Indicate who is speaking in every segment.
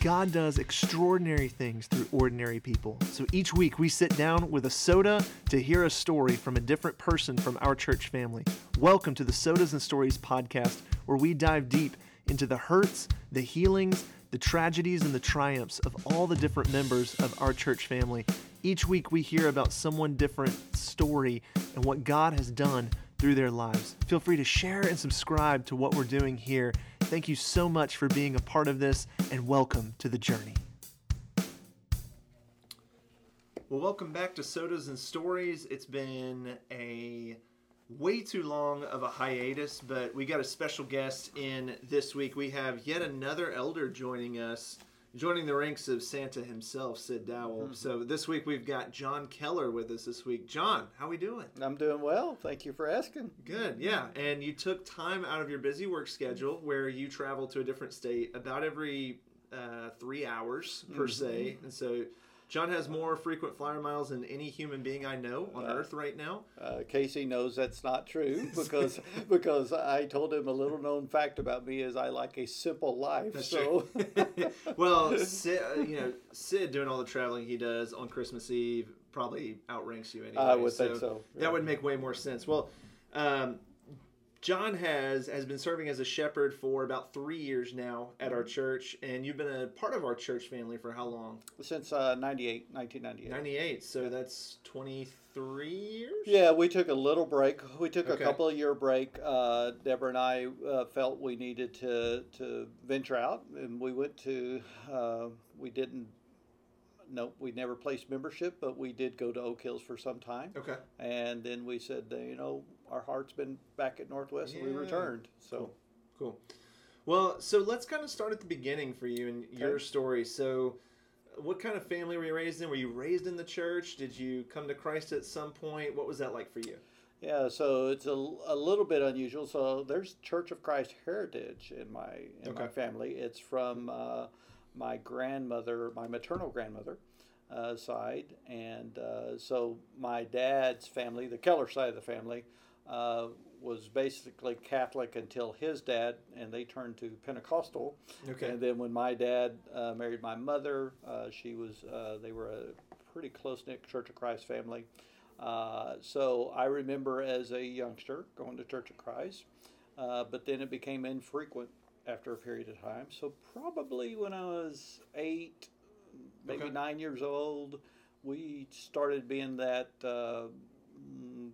Speaker 1: God does extraordinary things through ordinary people. So each week we sit down with a soda to hear a story from a different person from our church family. Welcome to the Sodas and Stories podcast, where we dive deep into the hurts, the healings, the tragedies, and the triumphs of all the different members of our church family. Each week we hear about someone different story and what God has done through their lives. Feel free to share and subscribe to what we're doing here. Thank you so much for being a part of this and welcome to the journey. Well, welcome back to Sodas and Stories. It's been a way too long of a hiatus, but we got a special guest in this week. We have yet another elder joining us joining the ranks of Santa himself, Sid Dowell. Mm-hmm. So this week we've got John Keller with us this week. John, how are we doing?
Speaker 2: I'm doing well. Thank you for asking.
Speaker 1: Good. Yeah, and you took time out of your busy work schedule where you travel to a different state about every uh, three hours per mm-hmm. se, and so John has more frequent flyer miles than any human being I know on uh, Earth right now.
Speaker 2: Uh, Casey knows that's not true because because I told him a little known fact about me is I like a simple life. That's so,
Speaker 1: well, Sid, uh, you know, Sid doing all the traveling he does on Christmas Eve probably outranks you anyway.
Speaker 2: I would so think so.
Speaker 1: Yeah. That would make way more sense. Well. Um, John has has been serving as a shepherd for about three years now at our church, and you've been a part of our church family for how long?
Speaker 2: Since uh, 98, 1998.
Speaker 1: 98, so that's 23 years?
Speaker 2: Yeah, we took a little break. We took okay. a couple of year break. Uh, Deborah and I uh, felt we needed to, to venture out, and we went to, uh, we didn't no, we never placed membership, but we did go to Oak Hills for some time.
Speaker 1: Okay.
Speaker 2: And then we said, you know, our heart's been back at Northwest, and we returned. So
Speaker 1: cool. Well, so let's kind of start at the beginning for you and your story. So, what kind of family were you raised in? Were you raised in the church? Did you come to Christ at some point? What was that like for you?
Speaker 2: Yeah, so it's a, a little bit unusual. So there's Church of Christ heritage in my in okay. my family. It's from uh, my grandmother, my maternal grandmother uh, side, and uh, so my dad's family, the Keller side of the family, uh, was basically Catholic until his dad, and they turned to Pentecostal. Okay. And then when my dad uh, married my mother, uh, she was uh, they were a pretty close knit Church of Christ family. so I remember as a youngster going to Church of Christ, but then it became infrequent after a period of time. So probably when I was eight, maybe okay. nine years old, we started being that uh,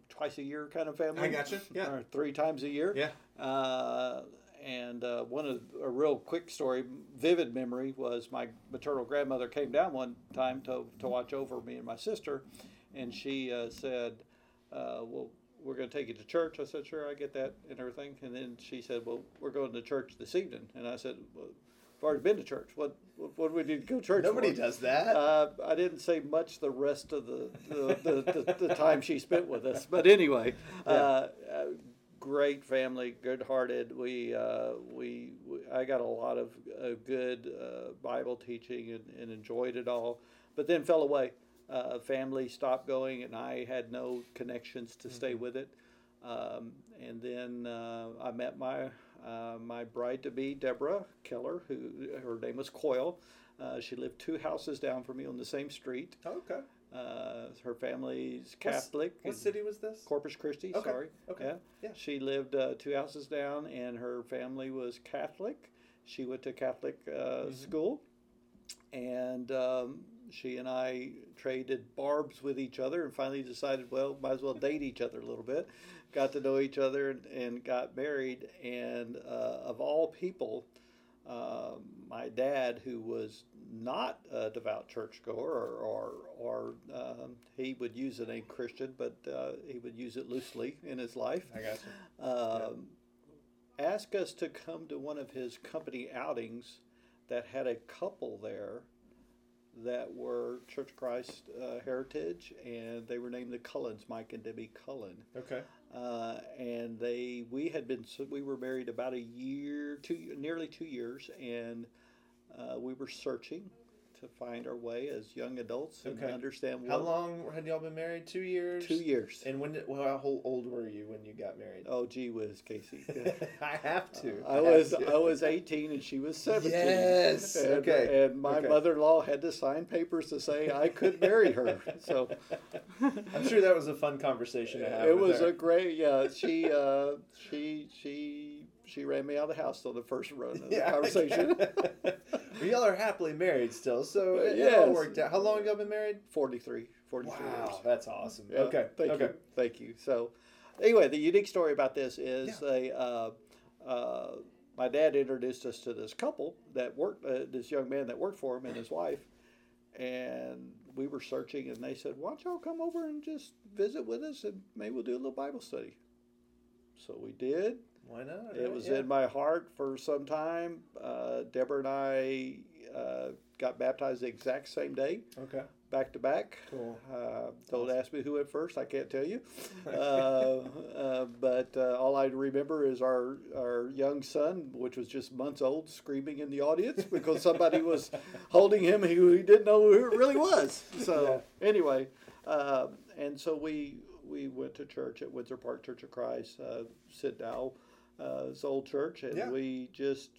Speaker 2: twice a year kind of family.
Speaker 1: I gotcha. Yeah.
Speaker 2: Or three times a year.
Speaker 1: Yeah.
Speaker 2: Uh, and uh, one of a real quick story, vivid memory was my maternal grandmother came down one time to to watch over me and my sister, and she uh, said, uh, "Well, we're going to take you to church. I said, sure, I get that and everything. And then she said, well, we're going to church this evening. And I said, well, I've already been to church. What what, do we need to go to church
Speaker 1: Nobody
Speaker 2: for?
Speaker 1: does that.
Speaker 2: Uh, I didn't say much the rest of the the, the, the, the, time she spent with us. But anyway, yeah. uh, uh, great family, good-hearted. We, uh, we, we I got a lot of uh, good uh, Bible teaching and, and enjoyed it all. But then fell away uh, family stopped going, and I had no connections to mm-hmm. stay with it. Um, and then uh, I met my uh, my bride to be, Deborah Keller, who her name was Coyle. Uh, she lived two houses down from me on the same street.
Speaker 1: okay.
Speaker 2: Uh, her family's Catholic.
Speaker 1: What, what city was this?
Speaker 2: Corpus Christi.
Speaker 1: Okay.
Speaker 2: Sorry.
Speaker 1: Okay. Yeah.
Speaker 2: yeah. She lived uh, two houses down, and her family was Catholic. She went to Catholic mm-hmm. school, and um, she and I traded barbs with each other and finally decided, well, might as well date each other a little bit. Got to know each other and, and got married. And uh, of all people, uh, my dad, who was not a devout churchgoer, or, or, or um, he would use the name Christian, but uh, he would use it loosely in his life.
Speaker 1: I got
Speaker 2: you. Um, yeah. Asked us to come to one of his company outings that had a couple there that were Church of Christ uh, heritage, and they were named the Cullens, Mike and Debbie Cullen.
Speaker 1: Okay.
Speaker 2: Uh, and they, we had been, we were married about a year, two, nearly two years, and uh, we were searching to find our way as young adults and
Speaker 1: Okay.
Speaker 2: understand what
Speaker 1: How long had y'all been married? Two years.
Speaker 2: two years.
Speaker 1: And when? Did, well, how old were you when you got married?
Speaker 2: Oh, gee whiz, Casey.
Speaker 1: I have to.
Speaker 2: I
Speaker 1: have
Speaker 2: was
Speaker 1: to.
Speaker 2: I was 18 and she was 17.
Speaker 1: Yes,
Speaker 2: And,
Speaker 1: okay,
Speaker 2: And my
Speaker 1: okay.
Speaker 2: mother-in-law had to sign papers to say I could marry her. So
Speaker 1: I'm sure that was a fun conversation to have.
Speaker 2: it was
Speaker 1: her.
Speaker 2: a great. Yeah, she uh, she she she ran me out of the house on the first run of the
Speaker 1: Yeah,
Speaker 2: conversation.
Speaker 1: well, y'all are happily married still, so it, it all worked out. How long have y'all been married?
Speaker 2: 43, 43 years.
Speaker 1: that's awesome.
Speaker 2: Yeah,
Speaker 1: okay,
Speaker 2: Thank
Speaker 1: okay.
Speaker 2: you. Thank you. So, anyway, the unique story about this is a uh, uh, my dad introduced us to this couple that worked, uh, this young man that worked for him and his wife, and we were searching, and they said, "Why don't y'all come over and just visit with us, and maybe we'll do a little Bible study." So we did.
Speaker 1: Why not?
Speaker 2: It was
Speaker 1: Yeah.
Speaker 2: in my heart for some time. Uh, Deborah and I uh, got baptized the exact same day
Speaker 1: Okay.
Speaker 2: back to back.
Speaker 1: Cool.
Speaker 2: Uh, don't ask me who went first. I can't tell you. Uh, uh, but uh, all I remember is our our young son, which was just months old, screaming in the audience because somebody was holding him who he didn't know who it really was. So anyway, uh, and so we we went to church at Windsor Park Church of Christ, uh, Sid Dow, uh, old church, and
Speaker 1: Yeah.
Speaker 2: we just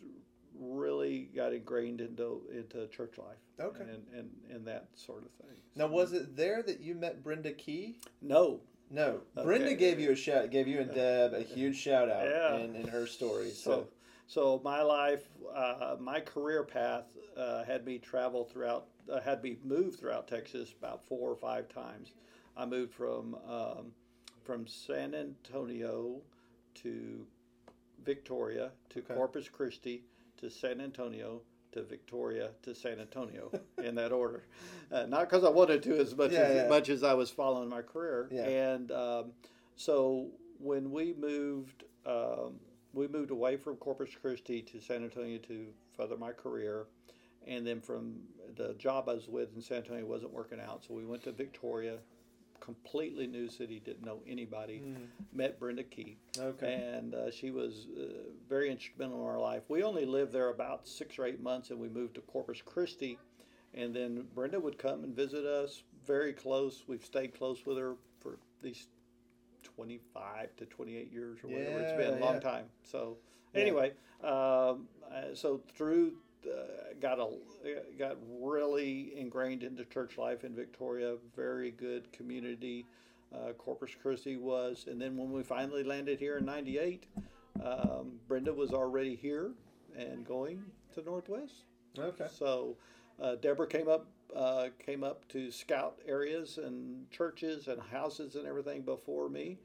Speaker 2: really got ingrained into into church life.
Speaker 1: Okay.
Speaker 2: And, and, and that sort of thing.
Speaker 1: Now, was it there that you met Brenda Key?
Speaker 2: No.
Speaker 1: No,
Speaker 2: Okay.
Speaker 1: Brenda gave you a shout. Gave you and Deb a huge shout out
Speaker 2: Yeah.
Speaker 1: in, in her story. So,
Speaker 2: So, so my life, uh, my career path uh, had me travel throughout, uh, had me move throughout Texas about four or five times. I moved from um, from San Antonio to Victoria to
Speaker 1: Okay.
Speaker 2: Corpus Christi to San Antonio to Victoria to San Antonio in that order. Uh, not because I wanted to as much
Speaker 1: Yeah,
Speaker 2: as
Speaker 1: yeah.
Speaker 2: much as I was following my career.
Speaker 1: Yeah.
Speaker 2: And um, so when we moved, um, we moved away from Corpus Christi to San Antonio to further my career. And then from the job I was with in San Antonio wasn't working out, so we went to Victoria, completely new city, didn't know anybody. Met Brenda Key,
Speaker 1: okay.
Speaker 2: and uh, she was uh, very instrumental in our life. We only lived there about six or eight months, and we moved to Corpus Christi. And then Brenda would come and visit us, very close. We've stayed close with her for these 25 to 28 years or whatever. it's been a long
Speaker 1: yeah.
Speaker 2: time. So,
Speaker 1: Yeah.
Speaker 2: anyway, um, uh, so through uh, got a got really ingrained into church life in Victoria. Very good community. Uh, Corpus Christi was, and then when we finally landed here in '98, um, Brenda was already here and going to Northwest.
Speaker 1: Okay.
Speaker 2: So uh, Deborah came up uh, came up to scout areas and churches and houses and everything before me,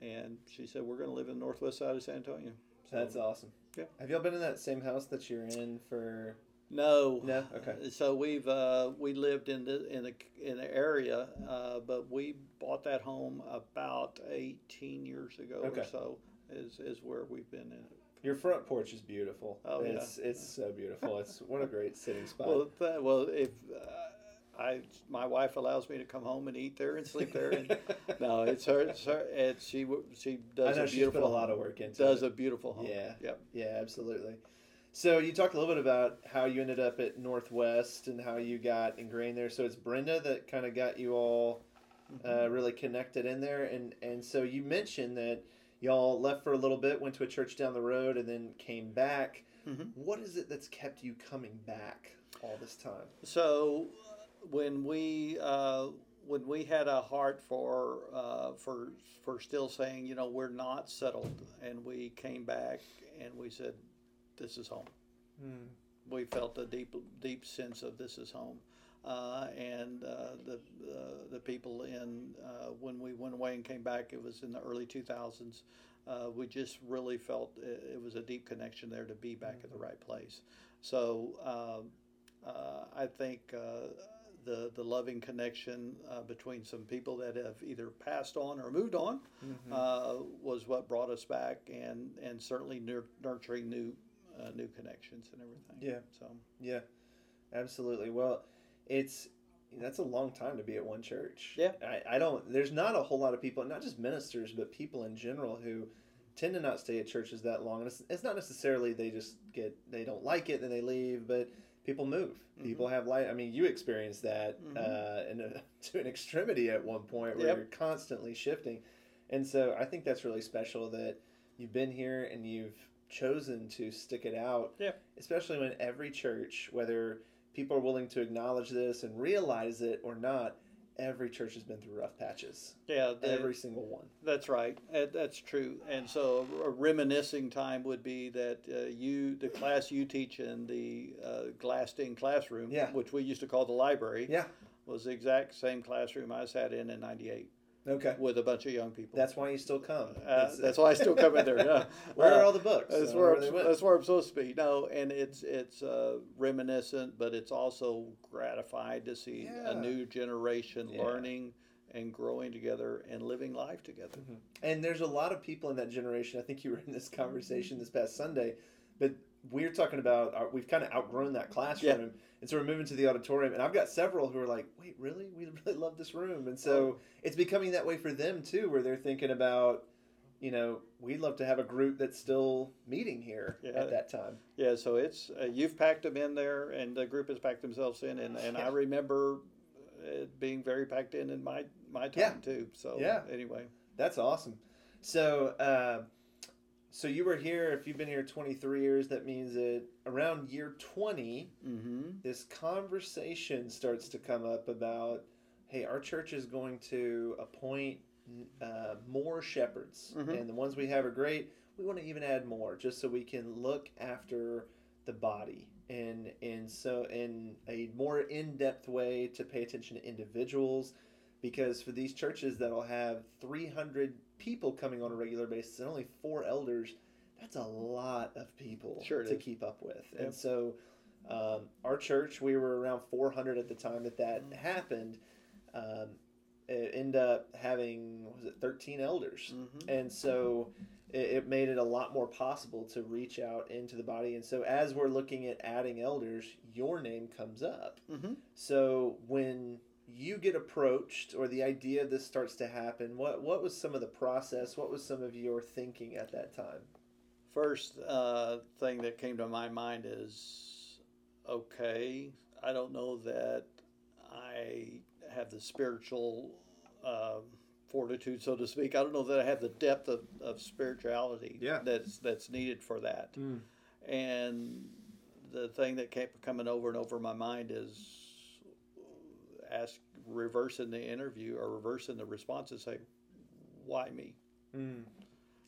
Speaker 2: and she said we're going to live in the northwest side of San Antonio. So,
Speaker 1: That's awesome.
Speaker 2: Yeah.
Speaker 1: Have y'all been in that same house that you're in for?
Speaker 2: no,
Speaker 1: No. Okay.
Speaker 2: So we've uh, we lived in the in the in the area, uh, but we bought that home about eighteen years ago
Speaker 1: Okay.
Speaker 2: or so. Is is where we've been in it.
Speaker 1: Your front porch is beautiful.
Speaker 2: Oh, yeah.
Speaker 1: it's it's so beautiful. It's what a great sitting spot.
Speaker 2: Well, th- well, if uh, I my wife allows me to come home and eat there and sleep there, and no, it's her. It's her. And she. She does
Speaker 1: I know
Speaker 2: a beautiful.
Speaker 1: a lot of work into
Speaker 2: Does
Speaker 1: it.
Speaker 2: a beautiful home.
Speaker 1: Yeah.
Speaker 2: Yep.
Speaker 1: Yeah, absolutely. So you talked a little bit about how you ended up at Northwest and how you got ingrained there. So it's Brenda that kind of got you all
Speaker 2: Mm-hmm.
Speaker 1: uh, really connected in there, and and so you mentioned that y'all left for a little bit, went to a church down the road, and then came back.
Speaker 2: Mhm.
Speaker 1: What is it that's kept you coming back all this time?
Speaker 2: So when we uh, when we had a heart for uh, for for still saying, you know, we're not settled, and we came back and we said, this is home. we felt a deep deep sense of this is home. Uh, and uh, the uh, the people in uh, when we went away and came back, it was in the early 2000s. Uh, we just really felt it, it was a deep connection there to be back at the right place. So um, uh, I think uh, the the loving connection uh, between some people that have either passed on or moved on uh, was what brought us back, and and certainly nur- nurturing new uh, new connections and everything.
Speaker 1: Yeah.
Speaker 2: So
Speaker 1: Yeah, absolutely. Well, it's that's a long time to be at one church.
Speaker 2: Yeah.
Speaker 1: I, I don't. There's not a whole lot of people, not just ministers, but people in general who tend to not stay at churches that long. And it's, it's not necessarily they just get they don't like it and they leave, but people move.
Speaker 2: Mm-hmm.
Speaker 1: People have life. I mean, you experienced that
Speaker 2: Mhm.
Speaker 1: uh, in a, to an extremity at one point where
Speaker 2: Yep.
Speaker 1: you're constantly shifting. And so I think that's really special that you've been here and you've chosen to stick it out.
Speaker 2: Yeah.
Speaker 1: Especially when every church, whether people are willing to acknowledge this and realize it or not, every church has been through rough patches.
Speaker 2: Yeah, the-
Speaker 1: Every single one.
Speaker 2: That's right. Uh, That's true. And so a reminiscing time would be that uh, you, the class you teach in the uh, glassed-in classroom,
Speaker 1: Yeah.
Speaker 2: which we used to call the library,
Speaker 1: Yeah.
Speaker 2: was the exact same classroom I sat in in '98
Speaker 1: Okay.
Speaker 2: with a bunch of young people.
Speaker 1: That's why you still come.
Speaker 2: uh, that's why I still come in there. Yeah.
Speaker 1: Where are
Speaker 2: Uh,
Speaker 1: all the books?
Speaker 2: That's
Speaker 1: Uh,
Speaker 2: where, I'm, that's where I'm supposed to be. No, and it's it's uh, reminiscent, but it's also gratified to see
Speaker 1: Yeah.
Speaker 2: a new generation
Speaker 1: Yeah.
Speaker 2: learning and growing together and living life together.
Speaker 1: And there's a lot of people in that generation. I think you were in this conversation this past Sunday, but we're talking about our, we've kind of outgrown that classroom, and so we're moving to the auditorium. And I've got several who are like, "Wait, really? We really love this room." And so it's becoming that way for them too, where they're thinking about, you know, we'd love to have a group that's still meeting here
Speaker 2: Yeah.
Speaker 1: at that time.
Speaker 2: Yeah, so it's uh, you've packed them in there, and the group has packed themselves in, and, and I remember it being very packed in in my my time
Speaker 1: Yeah.
Speaker 2: too. So
Speaker 1: Yeah.
Speaker 2: anyway,
Speaker 1: That's awesome. So, uh, so you were here. If you've been here 23 years, that means that around year 20.
Speaker 2: mm-hmm.
Speaker 1: this conversation starts to come up about hey our church is going to appoint uh, more shepherds
Speaker 2: Mhm.
Speaker 1: and the ones we have are great we want to even add more just so we can look after the body and and so in a more in-depth way to pay attention to individuals because for these churches that'll have 300 people coming on a regular basis and only four elders that's a lot of people
Speaker 2: Sure
Speaker 1: to
Speaker 2: is.
Speaker 1: keep up with
Speaker 2: Yep.
Speaker 1: and so um, our church, we were around 400 at the time that that
Speaker 2: Mhm.
Speaker 1: happened. Um, it ended up having, was it 13 elders?
Speaker 2: Mm-hmm.
Speaker 1: And so it, it made it a lot more possible to reach out into the body. And so as we're looking at adding elders, your name comes up.
Speaker 2: Mm-hmm.
Speaker 1: So when you get approached or the idea this starts to happen, what, what was some of the process? What was some of your thinking at that time?
Speaker 2: First uh, thing that came to my mind is okay, I don't know that I have the spiritual um fortitude, so to speak. I don't know that I have the depth of, of spirituality
Speaker 1: Yeah.
Speaker 2: that's that's needed for that. And the thing that kept coming over and over my mind is ask reversing the interview or reversing the response and say, why me?
Speaker 1: Mm.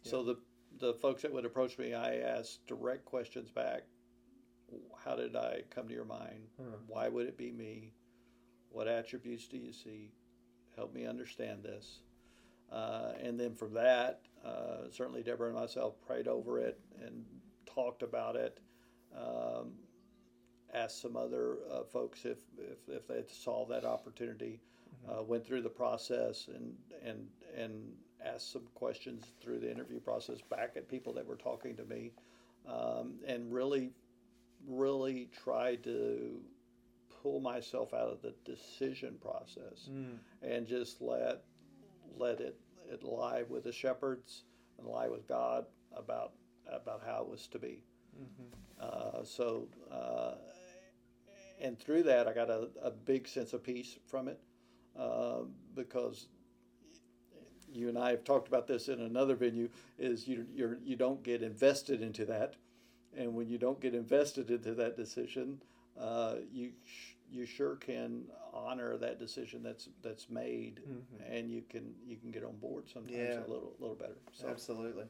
Speaker 2: So the the folks that would approach me, I asked direct questions back. How did I come to your mind?
Speaker 1: Huh.
Speaker 2: Why would it be me? What attributes do you see? Help me understand this. Uh, and then from that, uh, certainly Deborah and myself prayed over it and talked about it. Um, asked some other uh, folks if, if, if they saw that opportunity. Uh, went through the process and and and asked some questions through the interview process back at people that were talking to me, um, and really, really tried to pull myself out of the decision process
Speaker 1: Mm.
Speaker 2: and just let let it it lie with the shepherds and lie with God about about how it was to be.
Speaker 1: Mm-hmm.
Speaker 2: Uh, so, uh, and through that, I got a, a big sense of peace from it uh, because you and I have talked about this in another venue. Is you you're, you don't get invested into that, and when you don't get invested into that decision, uh, you sh- you sure can honor that decision that's that's made,
Speaker 1: Mhm.
Speaker 2: and you can you can get on board sometimes
Speaker 1: Yeah.
Speaker 2: a little little better. So.
Speaker 1: Absolutely.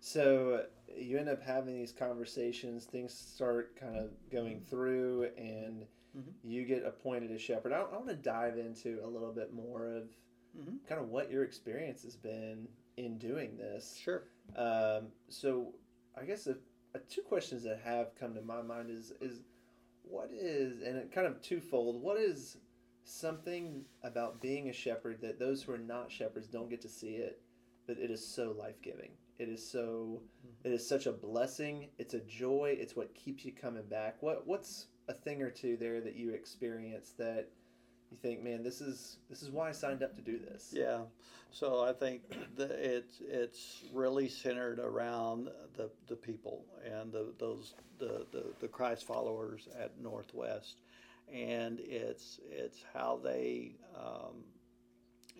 Speaker 1: So uh, you end up having these conversations. Things start kind of going through, and
Speaker 2: Mhm.
Speaker 1: you get appointed as shepherd. I, I want to dive into a little bit more of
Speaker 2: Mhm.
Speaker 1: kind of what your experience has been in doing this.
Speaker 2: Sure.
Speaker 1: Um, so I guess a, a two questions that have come to my mind is is what is and it kind of twofold. What is something about being a shepherd that those who are not shepherds don't get to see it, but it is so life giving. It is so it is such a blessing. It's a joy. It's what keeps you coming back. What what's a thing or two there that you experience that you think, man, this is this is why I signed up to do this.
Speaker 2: Yeah. So I think that it's it's really centered around the, the people and the those the, the, the Christ followers at Northwest, and it's it's how they um,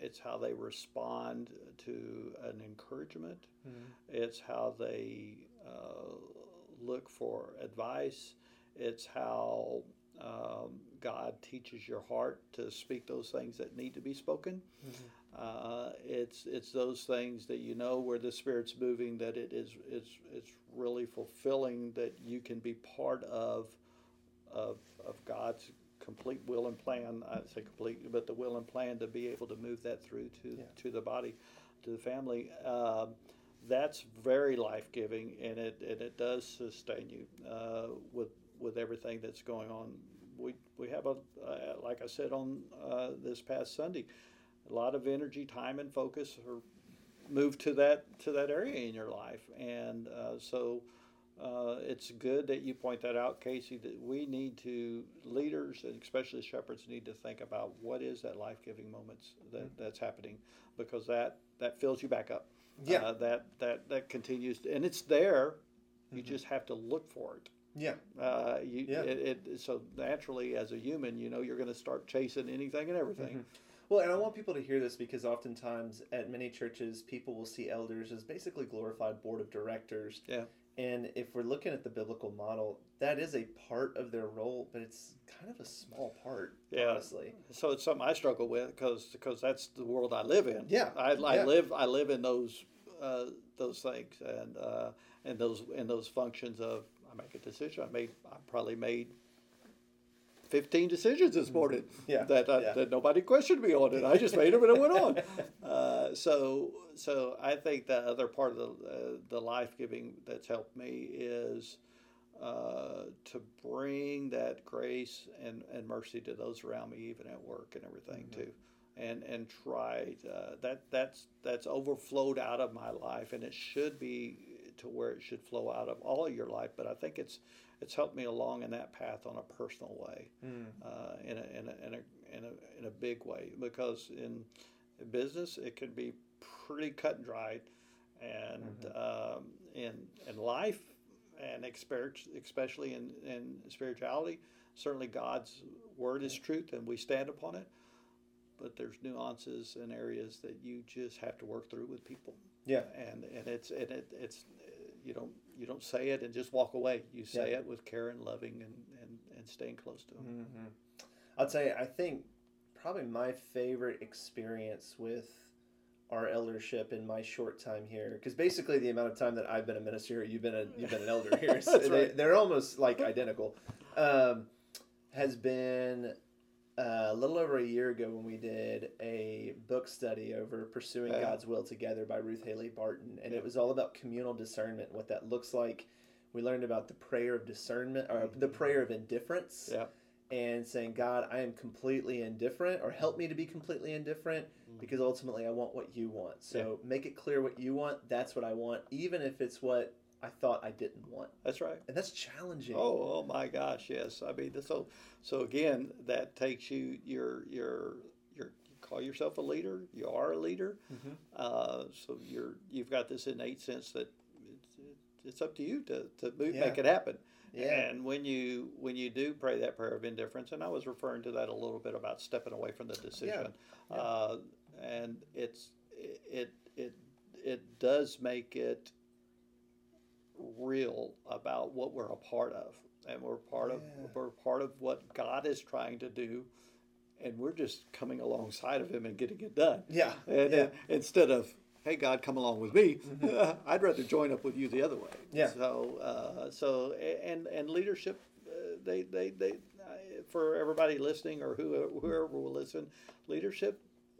Speaker 2: it's how they respond to an encouragement. Mm-hmm. It's how they uh, look for advice. It's how um, God teaches your heart to speak those things that need to be spoken. Mm-hmm. Uh, it's it's those things that you know where the Spirit's moving that it is it's it's really fulfilling that you can be part of of of God's complete will and plan. I say complete, but the will and plan to be able to move that through to yeah. to the body, to the family. Uh, that's very life giving, and it and it does sustain you uh, with with everything that's going on. We we have a uh, like I said on uh, this past Sunday, a lot of energy, time, and focus are moved to that to that area in your life, and uh, so. Uh, it's good that you point that out, Casey. That we need to leaders and especially shepherds need to think about what is that life-giving moments that, mm-hmm. that's happening, because that that fills you back up. Yeah, uh, that that that continues, and it's there. You mm-hmm. just have to look for it.
Speaker 1: Yeah.
Speaker 2: Uh, you, yeah. It, it, so naturally, as a human, you know, you're going to start chasing anything and everything. Mm-hmm.
Speaker 1: Well, and I want people to hear this because oftentimes at many churches, people will see elders as basically glorified board of directors.
Speaker 2: Yeah.
Speaker 1: And if we're looking at the biblical model, that is a part of their role, but it's kind of a small part, yeah. honestly.
Speaker 2: So it's something I struggle with because because that's the world I live in.
Speaker 1: Yeah,
Speaker 2: I, I yeah. live I live in those uh, those things and uh, and those in those functions of I make a decision. I made I probably made 15 decisions this morning
Speaker 1: yeah,
Speaker 2: that,
Speaker 1: uh, yeah.
Speaker 2: that nobody questioned me on it. I just made them and it went on. Uh, so so I think the other part of the uh, the life giving that's helped me is uh, to bring that grace and, and mercy to those around me, even at work and everything mm-hmm. too. And, and try uh, that that's that's overflowed out of my life and it should be to where it should flow out of all of your life but I think it's it's helped me along in that path on a personal way, mm. uh, in, a, in, a, in, a, in, a, in a big way. Because in business, it can be pretty cut and dried, and mm-hmm. um, in in life, and especially in, in spirituality, certainly God's word is truth, and we stand upon it. But there's nuances and areas that you just have to work through with people.
Speaker 1: Yeah,
Speaker 2: and and it's and it, it's you don't you don't say it and just walk away. You say yeah. it with care and loving and, and, and staying close to them.
Speaker 1: Mm-hmm. I'll tell you, I think probably my favorite experience with our eldership in my short time here, because basically the amount of time that I've been a minister you've been a you've been an elder here. so right. they, are almost like identical. Um, has been uh, a little over a year ago when we did a book study over Pursuing yeah. God's Will Together by Ruth Haley Barton. And it was all about communal discernment, what that looks like. We learned about the prayer of discernment, or the prayer of indifference.
Speaker 2: Yeah.
Speaker 1: And saying, God, I am completely indifferent, or help me to be completely indifferent, mm-hmm. because ultimately I want what you want. So yeah. make it clear what you want. That's what I want, even if it's what I thought I didn't want.
Speaker 2: That's right.
Speaker 1: And that's challenging.
Speaker 2: Oh, oh my gosh, yes. I mean, so so again, that takes you your your your you call yourself a leader. You are a leader. Mm-hmm. Uh, so you're you've got this innate sense that it's, it's up to you to to move, yeah. make it happen.
Speaker 1: Yeah.
Speaker 2: And when you when you do pray that prayer of indifference, and I was referring to that a little bit about stepping away from the decision, yeah. Yeah. Uh, and it's it it it does make it real about what we're a part of, and we're part of we're part of what God is trying to do, and we're just coming alongside of Him and getting it done.
Speaker 1: Yeah.
Speaker 2: And
Speaker 1: yeah.
Speaker 2: Uh, instead of hey God, come along with me, mm-hmm. I'd rather join up with you the other way.
Speaker 1: Yeah.
Speaker 2: So uh, so and and leadership, uh, they they they for everybody listening or whoever, whoever will listen, leadership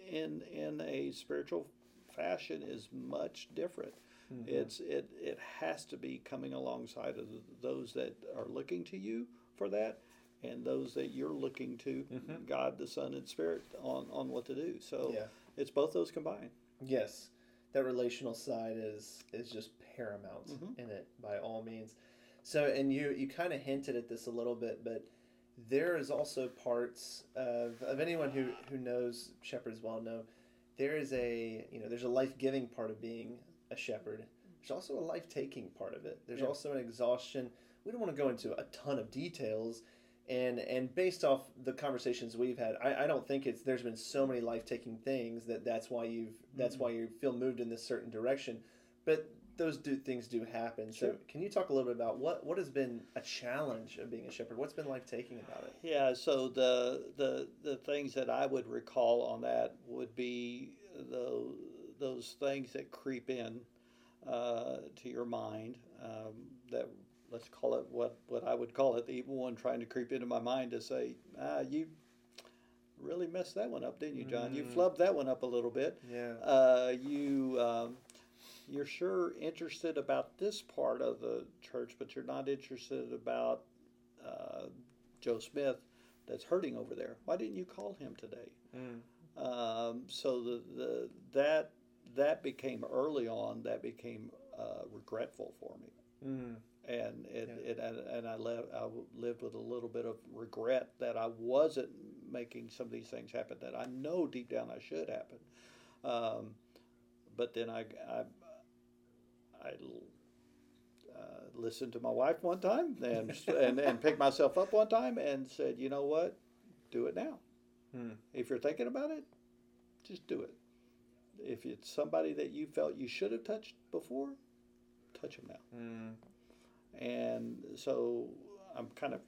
Speaker 2: in in a spiritual fashion is much different. Mm-hmm. It's it it has to be coming alongside of those that are looking to you for that, and those that you're looking to, mm-hmm. God the Son and Spirit on on what to do. So
Speaker 1: yeah.
Speaker 2: it's both those combined.
Speaker 1: Yes, that relational side is is just paramount mm-hmm. in it by all means. So and you you kind of hinted at this a little bit, but there is also parts of, of anyone who, who knows shepherds well know there is a you know there's a life giving part of being a shepherd. There's also a life taking part of it. There's yeah. also an exhaustion. We don't want to go into a ton of details, and and based off the conversations we've had, I, I don't think it's there's been so many life taking things that that's why you've that's mm-hmm. why you feel moved in this certain direction. But those do things do happen. Sure. So can you talk a little bit about what what has been a challenge of being a shepherd? What's been life taking about it?
Speaker 2: Yeah. So the the the things that I would recall on that would be those those things that creep in uh, to your mind um, that let's call it what what I would call it the evil one trying to creep into my mind to say ah you really messed that one up didn't you John mm. you flubbed that one up a little bit
Speaker 1: yeah
Speaker 2: uh, you um, you're sure interested about this part of the church, but you're not interested about uh, Joe Smith that's hurting over there. Why didn't you call him today? Mm. Um, so the, the that that became early on. That became uh, regretful for me, mm. and it, yeah. it, and I lived I lived with a little bit of regret that I wasn't making some of these things happen that I know deep down I should happen. Um, but then I, I I uh, listened to my wife one time and, and, and picked myself up one time and said, you know what? Do it now. Hmm. If you're thinking about it, just do it. If it's somebody that you felt you should have touched before, touch them now. Hmm. And so I'm kind of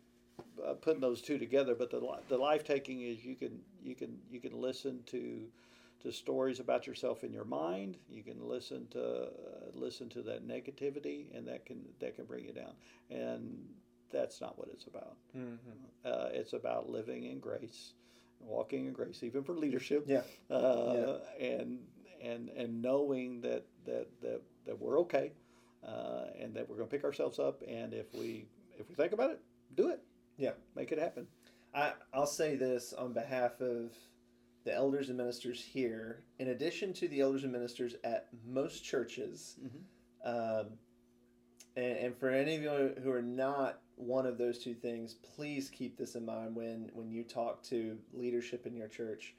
Speaker 2: uh, putting those two together. But the the life taking is you can you can you can listen to to stories about yourself in your mind. You can listen to uh, listen to that negativity, and that can that can bring you down. And that's not what it's about. Mm-hmm. Uh, it's about living in grace, walking in grace, even for leadership.
Speaker 1: Yeah.
Speaker 2: Uh, yeah. And and and knowing that that that, that we're okay, uh, and that we're going to pick ourselves up, and if we if we think about it, do it.
Speaker 1: Yeah.
Speaker 2: Make it happen.
Speaker 1: I, I'll say this on behalf of the elders and ministers here, in addition to the elders and ministers at most churches, mm-hmm. um, and, and, for any of you who are not one of those two things, please keep this in mind when when you talk to leadership in your church.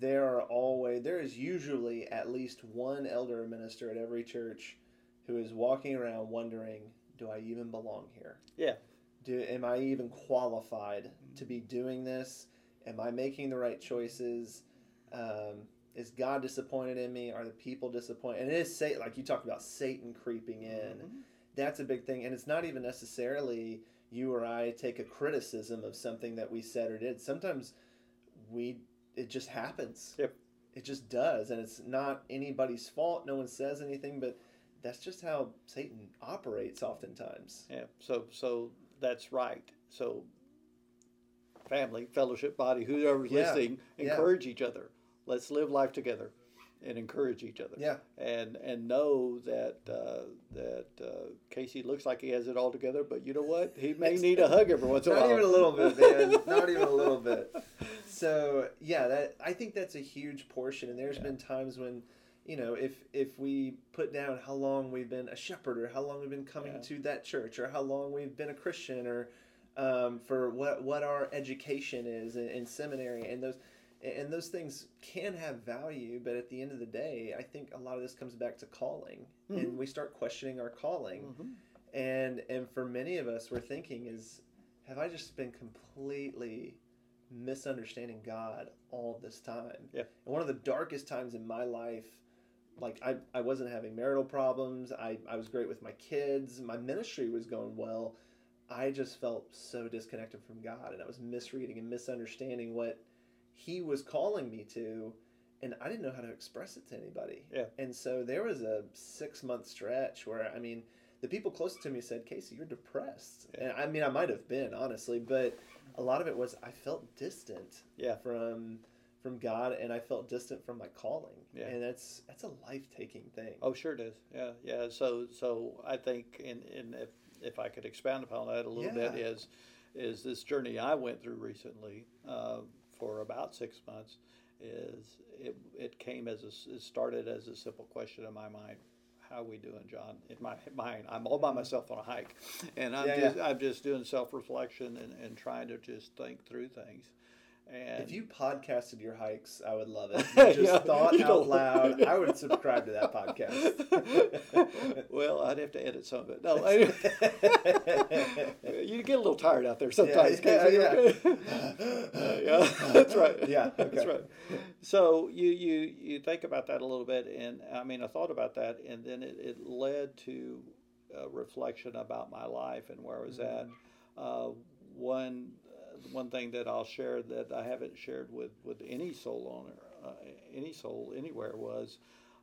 Speaker 1: There are always there is usually at least one elder minister at every church who is walking around wondering, "Do I even belong here?
Speaker 2: Yeah,
Speaker 1: do am I even qualified to be doing this?" Am I making the right choices? Um, is God disappointed in me? Are the people disappointed? And it is Satan, like you talked about Satan creeping in. Mm-hmm. That's a big thing. And it's not even necessarily you or I take a criticism of something that we said or did. Sometimes we, it just happens.
Speaker 2: Yep.
Speaker 1: It just does. And it's not anybody's fault. No one says anything, but that's just how Satan operates oftentimes.
Speaker 2: Yeah. So, so that's right. So family, fellowship, body, whoever's yeah. listening, encourage yeah. each other. Let's live life together and encourage each other.
Speaker 1: Yeah.
Speaker 2: And and know that uh, that uh, Casey looks like he has it all together, but you know what? He may need a hug every once in a while.
Speaker 1: Not even a little bit, man. Not even a little bit. So yeah, that I think that's a huge portion. And there's yeah. been times when, you know, if if we put down how long we've been a shepherd, or how long we've been coming yeah. to that church, or how long we've been a Christian, or um, for what what our education is in, in, seminary and those and those things can have value but at the end of the day i think a lot of this comes back to calling. Mm-hmm. and we start questioning our calling. Mm-hmm. and and for many of us we're thinking is have i just been completely misunderstanding god all this time?
Speaker 2: Yeah.
Speaker 1: And one of the darkest times in my life like I, I wasn't having marital problems. I, I was great with my kids. My ministry was going well. I just felt so disconnected from God and I was misreading and misunderstanding what he was calling me to and I didn't know how to express it to anybody.
Speaker 2: Yeah.
Speaker 1: And so there was a 6 month stretch where I mean the people close to me said, "Casey, you're depressed." Yeah. And I mean I might have been honestly, but a lot of it was I felt distant
Speaker 2: yeah.
Speaker 1: from from God and I felt distant from my calling.
Speaker 2: Yeah.
Speaker 1: And that's that's a life-taking thing.
Speaker 2: Oh, sure it is. Yeah. Yeah, so so I think in in if if I could expound upon that a little yeah. bit, is is this journey I went through recently uh, for about six months. Is it, it came as a, it started as a simple question in my mind: how we doing, John? In my mind, I'm all by myself on a hike, and I'm
Speaker 1: Yeah,
Speaker 2: just
Speaker 1: yeah.
Speaker 2: I'm just doing self reflection and, and trying to just think through things. And
Speaker 1: If you podcasted your hikes, I would love it. You just
Speaker 2: Yeah,
Speaker 1: thought
Speaker 2: you
Speaker 1: out loud. I would subscribe to that podcast.
Speaker 2: well, I'd have to edit some of it. No, I, you get a little tired out there sometimes.
Speaker 1: Yeah, yeah,
Speaker 2: okay? Uh, yeah, that's right.
Speaker 1: Yeah,
Speaker 2: that's right. So you you you think about that a little bit, and I mean, I thought about that, and then it, it led to a reflection about my life and where I was at. Uh, one one thing that I'll share that I haven't shared with with any soul owner, uh, any soul anywhere was.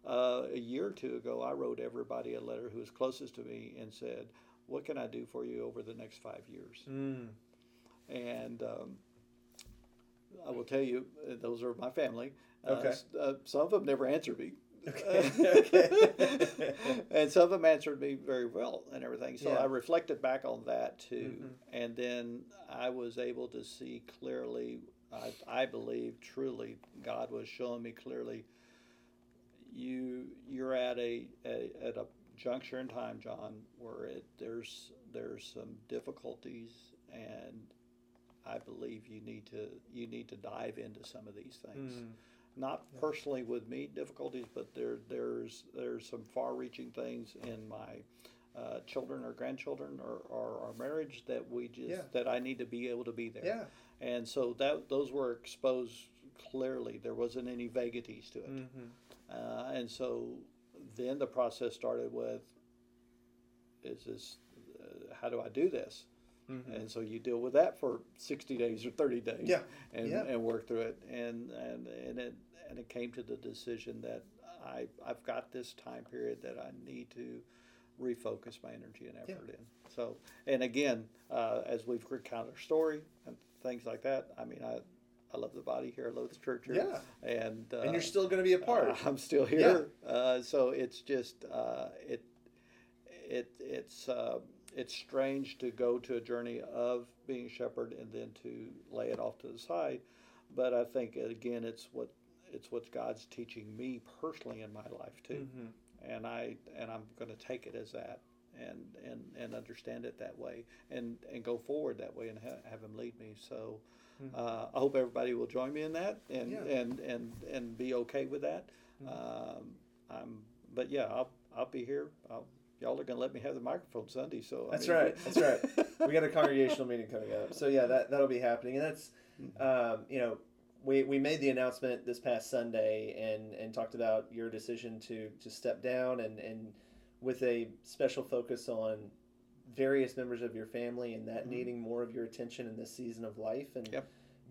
Speaker 2: Uh, a year or two ago, I wrote everybody a letter who was closest to me and said, "What can I do for you over the next five years?"
Speaker 1: Mm.
Speaker 2: and um, I will tell you, uh, those are my family. Uh,
Speaker 1: Okay.
Speaker 2: uh, some of them never answered me.
Speaker 1: Okay. Okay.
Speaker 2: and some of them answered me very well and everything. So
Speaker 1: Yeah.
Speaker 2: I reflected back on that too.
Speaker 1: Mhm.
Speaker 2: And then I was able to see clearly, I, I believe truly, God was showing me clearly, you you're at a, a at a juncture in time, John, where it, there's there's some difficulties and I believe you need to you need to dive into some of these things.
Speaker 1: Mm.
Speaker 2: Not personally with me difficulties, but there there's there's some far-reaching things in my uh, children or grandchildren or, or our marriage that we just
Speaker 1: Yeah.
Speaker 2: that I need to be able to be there.
Speaker 1: Yeah.
Speaker 2: And so that those were exposed clearly. There wasn't any vagaries to it.
Speaker 1: hmm
Speaker 2: Uh, and so then the process started with is this uh, how do I do this?
Speaker 1: Hmm
Speaker 2: And so you deal with that for 60 days or 30 days
Speaker 1: Yeah.
Speaker 2: and,
Speaker 1: Yeah.
Speaker 2: and work through it. And, and, and, it, and it came to the decision that I, I've got this time period that I need to refocus my energy and
Speaker 1: Yeah.
Speaker 2: effort in. So, and again, uh, as we've recounted our story and things like that, I mean, I, I love the body here. I love the church here.
Speaker 1: Yeah.
Speaker 2: And, uh,
Speaker 1: And you're still going to be a part.
Speaker 2: uh, I'm still here. Uh, so it's just uh, it it it's uh, it's strange to go to a journey of being a shepherd and then to lay it off to the side. But I think again, it's what it's what God's teaching me personally in my life too,
Speaker 1: Mhm.
Speaker 2: and I and I'm going to take it as that. And, and, and understand it that way and, and go forward that way and ha- have him lead me. So uh, I hope everybody will join me in that and,
Speaker 1: Mm-hmm. Yeah.
Speaker 2: and, and, and be okay with that. Um, I'm, but yeah, I'll, I'll be here. I'll, y'all are going to let me have the microphone Sunday. So I
Speaker 1: That's
Speaker 2: mean-
Speaker 1: right. That's right. we got a congregational meeting coming up. So yeah, that that'll be happening, and that's um, you know we, we made the announcement this past Sunday and and talked about your decision to to step down and and with a special focus on various members of your family and that
Speaker 2: Mhm.
Speaker 1: needing more of your attention in this season of life and
Speaker 2: Yep.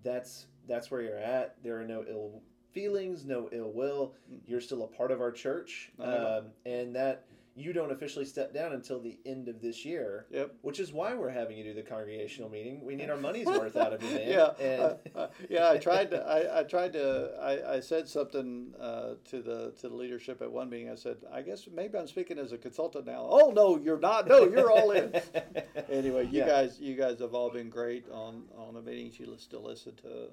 Speaker 1: that's that's where you're at there are no ill feelings no ill will
Speaker 2: Mhm.
Speaker 1: you're still a part of our church um, and that you don't officially step down until the end of this year
Speaker 2: Yep.
Speaker 1: which is why we're having you do the congregational meeting. We need our money's worth out of you, man.
Speaker 2: yeah,
Speaker 1: And,
Speaker 2: uh, uh, yeah. I tried to. I, I tried to. I, I said something uh, to the to the leadership at one meeting. I said, I guess maybe I'm speaking as a consultant now. Oh no, you're not. No, you're all in. anyway, you
Speaker 1: Yeah.
Speaker 2: guys, you guys have all been great on on the meetings. You still listen to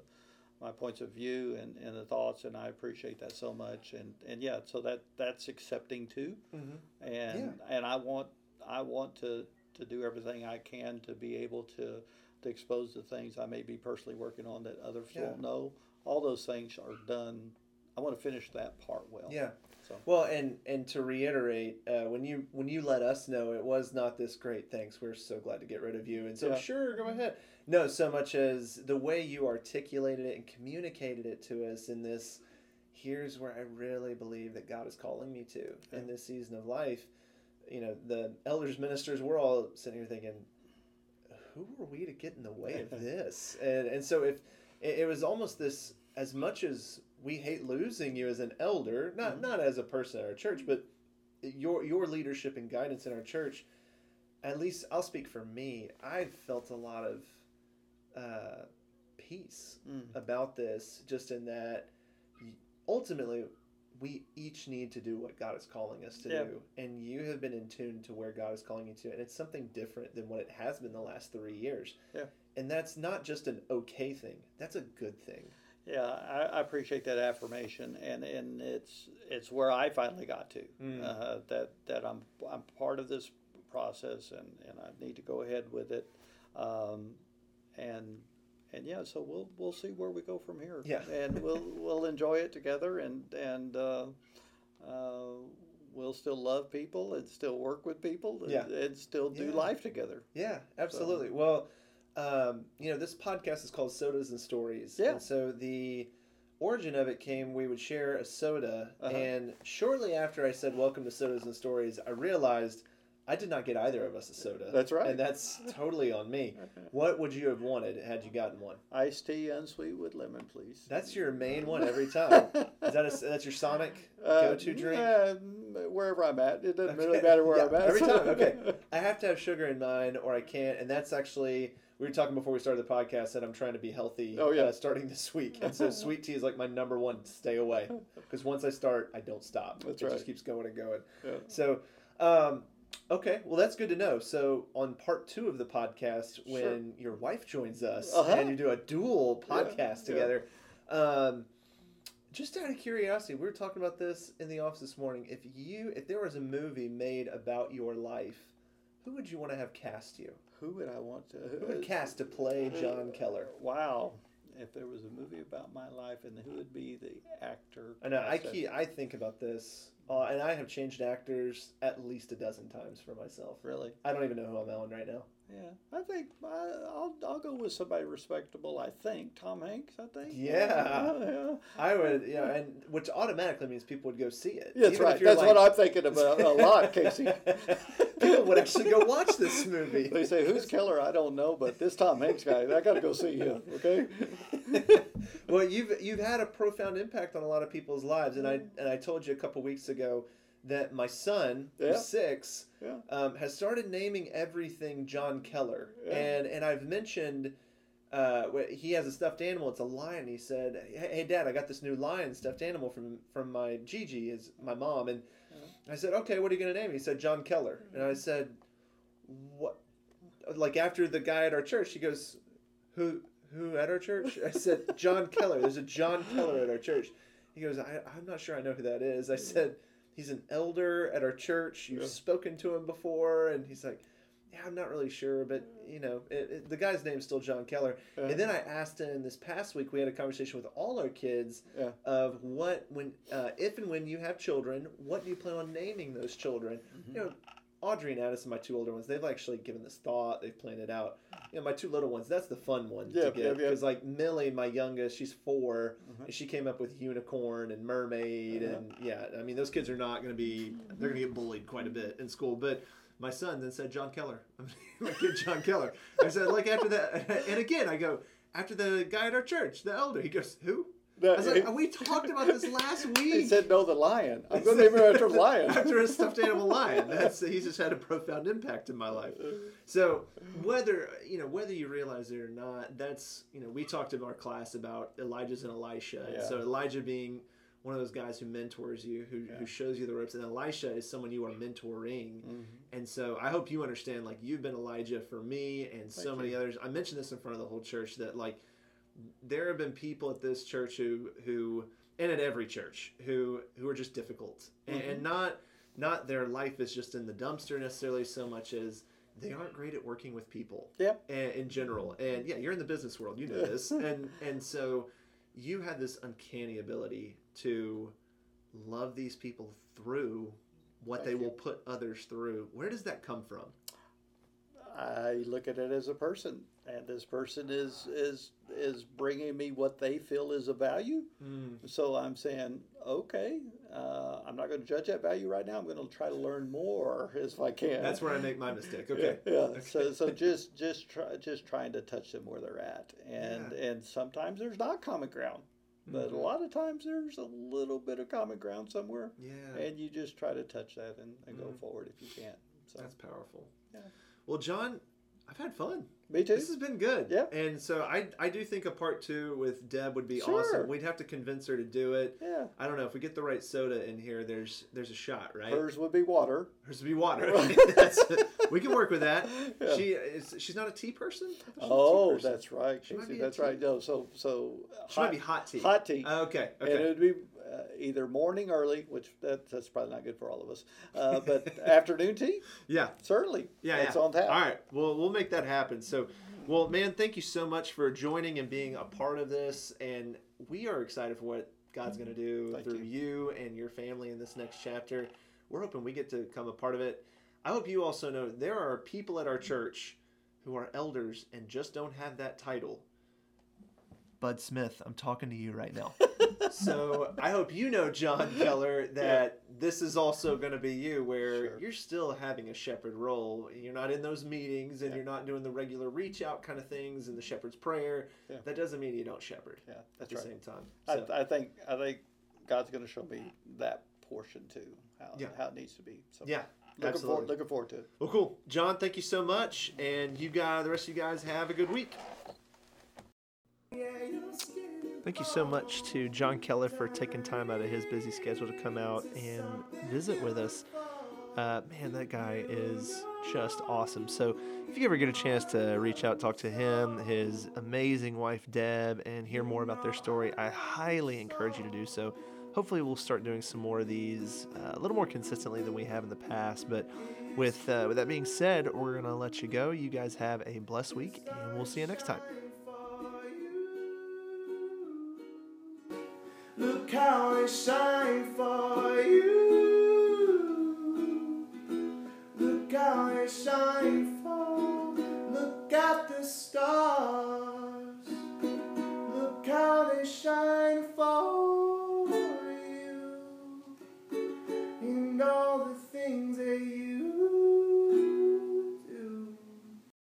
Speaker 2: my points of view and, and the thoughts, and I appreciate that so much. And and yeah, so that that's accepting too.
Speaker 1: Mhm.
Speaker 2: And and I want I want to to do everything I can to be able to to expose the things I may be personally working on that others
Speaker 1: Yeah.
Speaker 2: won't know. All those things are done. I want to finish that part well.
Speaker 1: Yeah.
Speaker 2: So
Speaker 1: Well, and and to reiterate, uh, when you when you let us know it was not this great, thanks. We're so glad to get rid of you, and so
Speaker 2: Yeah.
Speaker 1: sure, go ahead. No, so much as the way you articulated it and communicated it to us in this. Here's where I really believe that God is calling me to
Speaker 2: Yeah.
Speaker 1: in this season of life. You know, the elders, ministers, we're all sitting here thinking, who are we to get in the way of this? And and so if it, it was almost this, as much as we hate losing you as an elder, not
Speaker 2: Mhm.
Speaker 1: not as a person in our church, but your your leadership and guidance in our church. At least I'll speak for me. I felt a lot of uh, peace
Speaker 2: mm,
Speaker 1: about this, just in that ultimately we each need to do what God is calling us to
Speaker 2: Yeah.
Speaker 1: do, and you have been in tune to where God is calling you to, and it's something different than what it has been the last three years.
Speaker 2: Yeah.
Speaker 1: and that's not just an okay thing; that's a good thing.
Speaker 2: Yeah, I, I appreciate that affirmation, and, and it's it's where I finally got to
Speaker 1: Mm.
Speaker 2: uh, that that I'm I'm part of this process, and, and I need to go ahead with it, um, and and yeah, so we'll we'll see where we go from here.
Speaker 1: Yeah.
Speaker 2: and we'll we'll enjoy it together, and and uh, uh, we'll still love people and still work with people, and,
Speaker 1: Yeah.
Speaker 2: and still do
Speaker 1: Yeah.
Speaker 2: life together.
Speaker 1: Yeah, absolutely. Well, um, you know, this podcast is called Sodas and Stories.
Speaker 2: Yeah.
Speaker 1: And so the origin of it came we would share a soda,
Speaker 2: Uh-huh.
Speaker 1: and shortly after I said welcome to Sodas and Stories, I realized I did not get either of us a soda.
Speaker 2: That's right.
Speaker 1: And that's totally on me. What would you have wanted had you gotten one?
Speaker 2: Iced tea unsweet with lemon, please.
Speaker 1: That's your main one every time. Is that a, that's your Sonic go-to drink?
Speaker 2: Uh, Yeah, wherever I'm at. It doesn't really matter where
Speaker 1: Yeah,
Speaker 2: I'm at.
Speaker 1: every time, okay. I have to have sugar in mine, or I can't. And that's actually we were talking before we started the podcast that I'm trying to be healthy.
Speaker 2: Oh, yeah.
Speaker 1: uh, starting this week, and so sweet tea is like my number one. Stay away, because once I start, I don't stop.
Speaker 2: That's
Speaker 1: it
Speaker 2: right.
Speaker 1: just keeps going and going.
Speaker 2: Yeah.
Speaker 1: So, um, okay, well that's good to know. So on part two of the podcast, when
Speaker 2: Sure.
Speaker 1: your wife joins us
Speaker 2: Uh-huh.
Speaker 1: and you do a dual podcast
Speaker 2: yeah.
Speaker 1: together. Um, just out of curiosity, we were talking about this in the office this morning. If you, if there was a movie made about your life, who would you want to have cast you?
Speaker 2: Who would I want to?
Speaker 1: Who would cast to play John Keller?
Speaker 2: Wow. If there was a movie about my life, and who would be the actor?
Speaker 1: I know I keep, I think about this, uh, and I have changed actors at least a dozen times for myself.
Speaker 2: Really?
Speaker 1: I don't even know who I'm on right now.
Speaker 2: Yeah. I think I, I'll I'll go with somebody respectable. I think Tom Hanks. I think.
Speaker 1: Yeah.
Speaker 2: yeah.
Speaker 1: I would, yeah, and which automatically means people would go see it.
Speaker 2: That's right. That's
Speaker 1: like-
Speaker 2: what I'm thinking about a lot, Casey.
Speaker 1: people would actually go watch this movie.
Speaker 2: They say, "Who's Keller?" I don't know, but this Tom Hanks guy, I got to go see him. Okay.
Speaker 1: well, you've you've had a profound impact on a lot of people's lives, and I and I told you a couple weeks ago that my son,
Speaker 2: Yeah.
Speaker 1: who's six,
Speaker 2: Yeah.
Speaker 1: um, has started naming everything John Keller,
Speaker 2: Yeah.
Speaker 1: and and I've mentioned. Uh, he has a stuffed animal. It's a lion. He said, "Hey, Dad, I got this new lion stuffed animal from from my Gigi, is my mom." And I said, "Okay, what are you gonna name?" it?" He said, "John Keller." And I said, "What?" Like after the guy at our church, he goes, "Who? Who at our church?" I said, "John Keller." There's a John Keller at our church. He goes, I, "I'm not sure I know who that is." I said, "He's an elder at our church. You've
Speaker 2: Yeah.
Speaker 1: spoken to him before." And he's like, "Yeah, I'm not really sure, but you know, it, it, the guy's name's still John Keller."
Speaker 2: Yeah.
Speaker 1: And then I asked him this past week. We had a conversation with all our kids
Speaker 2: Yeah.
Speaker 1: of what when uh, if and when you have children, what do you plan on naming those children?
Speaker 2: Mm-hmm.
Speaker 1: You know, Audrey and Addison, my two older ones, they've actually given this thought. They've planned it out. Know, my two little ones, that's the fun one
Speaker 2: Yeah,
Speaker 1: to get
Speaker 2: yeah, yeah.
Speaker 1: because like Millie, my youngest, she's 4
Speaker 2: Mhm.
Speaker 1: and she came up with unicorn and mermaid,
Speaker 2: Uh-huh.
Speaker 1: and yeah, I mean those kids are not going to be they're going to get bullied quite a bit in school, but. My son then said John Keller. I mean my kid John Keller. I said like after that, and again I go after the guy at our church, the elder. He goes who? I was like, we talked about this last week.
Speaker 2: He said, "No, the lion. I'm going to name him after a lion."
Speaker 1: after a stuffed animal lion. That's he's just had a profound impact in my life. So whether you know whether you realize it or not, that's you know we talked in our class about Elijah's and Elisha. And
Speaker 2: Yeah.
Speaker 1: so Elijah being one of those guys who mentors you, who,
Speaker 2: Yeah.
Speaker 1: who shows you the ropes, and Elisha is someone you are mentoring.
Speaker 2: Mhm.
Speaker 1: And so I hope you understand, like you've been Elijah for me and so many
Speaker 2: you.
Speaker 1: others. I mentioned this in front of the whole church that like there have been people at this church who who and at every church who who are just difficult and,
Speaker 2: Mm-hmm.
Speaker 1: and not not their life is just in the dumpster necessarily so much as they aren't great at working with people
Speaker 2: Yeah.
Speaker 1: a- in general and yeah you're in the business world you know this and and so you had this uncanny ability to love these people through what
Speaker 2: Thank
Speaker 1: they
Speaker 2: you.
Speaker 1: will put others through where does that come from
Speaker 2: I look at it as a person, and this person is is is bringing me what they feel is a value. So I'm saying, okay, uh, I'm not going to judge that value right now. I'm going to try to learn more if I can.
Speaker 1: that's where i make my mistake okay
Speaker 2: Yeah. yeah. So so just just try just trying to touch them where they're at, and
Speaker 1: Yeah.
Speaker 2: and sometimes there's not common ground, but
Speaker 1: Mhm.
Speaker 2: a lot of times there's a little bit of common ground somewhere,
Speaker 1: yeah
Speaker 2: and you just try to touch that and, and go
Speaker 1: Mhm.
Speaker 2: forward if you can. So
Speaker 1: That's powerful.
Speaker 2: Yeah.
Speaker 1: Well, John, I've had fun.
Speaker 2: Me too.
Speaker 1: This has been good.
Speaker 2: Yeah.
Speaker 1: And so I I do think a part two with Deb would be
Speaker 2: Sure.
Speaker 1: awesome. We'd have to convince her to do it.
Speaker 2: Yeah.
Speaker 1: I don't know if we get the right soda in here. There's there's a shot, right?
Speaker 2: Hers would be water.
Speaker 1: Hers would be water. That's, we can work with that.
Speaker 2: Yeah.
Speaker 1: She is she's not a tea person. I thought she was a tea
Speaker 2: Oh,
Speaker 1: person.
Speaker 2: that's right.
Speaker 1: She might
Speaker 2: Casey,
Speaker 1: be a
Speaker 2: that's right. No, so so
Speaker 1: She might be hot tea.
Speaker 2: Hot tea.
Speaker 1: Okay.
Speaker 2: And it
Speaker 1: Okay.
Speaker 2: would be uh, either morning early, which that, that's probably not good for all of us, uh, but afternoon tea,
Speaker 1: Yeah.
Speaker 2: certainly.
Speaker 1: Yeah.
Speaker 2: it's
Speaker 1: yeah.
Speaker 2: on tap.
Speaker 1: All right. Well, we'll make that happen. So, well, man, thank you so much for joining and being a part of this. And we are excited for what God's going to do
Speaker 2: Thank
Speaker 1: through you. and your family in this next chapter. We're hoping we get to become a part of it. I hope you also know there are people at our church who are elders and just don't have that title. Bud Smith, I'm talking to you right now. so I hope you know, John Keller, that this is also going to be you, where
Speaker 2: Sure.
Speaker 1: you're still having a shepherd role. You're not in those meetings and
Speaker 2: Yeah.
Speaker 1: you're not doing the regular reach out kind of things and the shepherd's prayer.
Speaker 2: Yeah.
Speaker 1: That doesn't mean you don't shepherd
Speaker 2: Yeah,
Speaker 1: at the
Speaker 2: right.
Speaker 1: same time.
Speaker 2: I,
Speaker 1: So,
Speaker 2: I think I think God's going to show me that portion too, how
Speaker 1: Yeah.
Speaker 2: how it needs to be. So
Speaker 1: yeah,
Speaker 2: looking
Speaker 1: absolutely.
Speaker 2: forward looking forward to it.
Speaker 1: Well, cool. John, thank you so much. And you guys, the rest of you guys, have a good week. Thank you so much to John Keller for taking time out of his busy schedule to come out and visit with us. Uh, man, that guy is just awesome. So, if you ever get a chance to reach out, talk to him, his amazing wife Deb, and hear more about their story, I highly encourage you to do so. Hopefully, we'll start doing some more of these uh, a little more consistently than we have in the past. But with uh, with that being said, we're gonna let you go. You guys have a blessed week, and we'll see you next time.
Speaker 3: Look how I shine for you. Look how I shine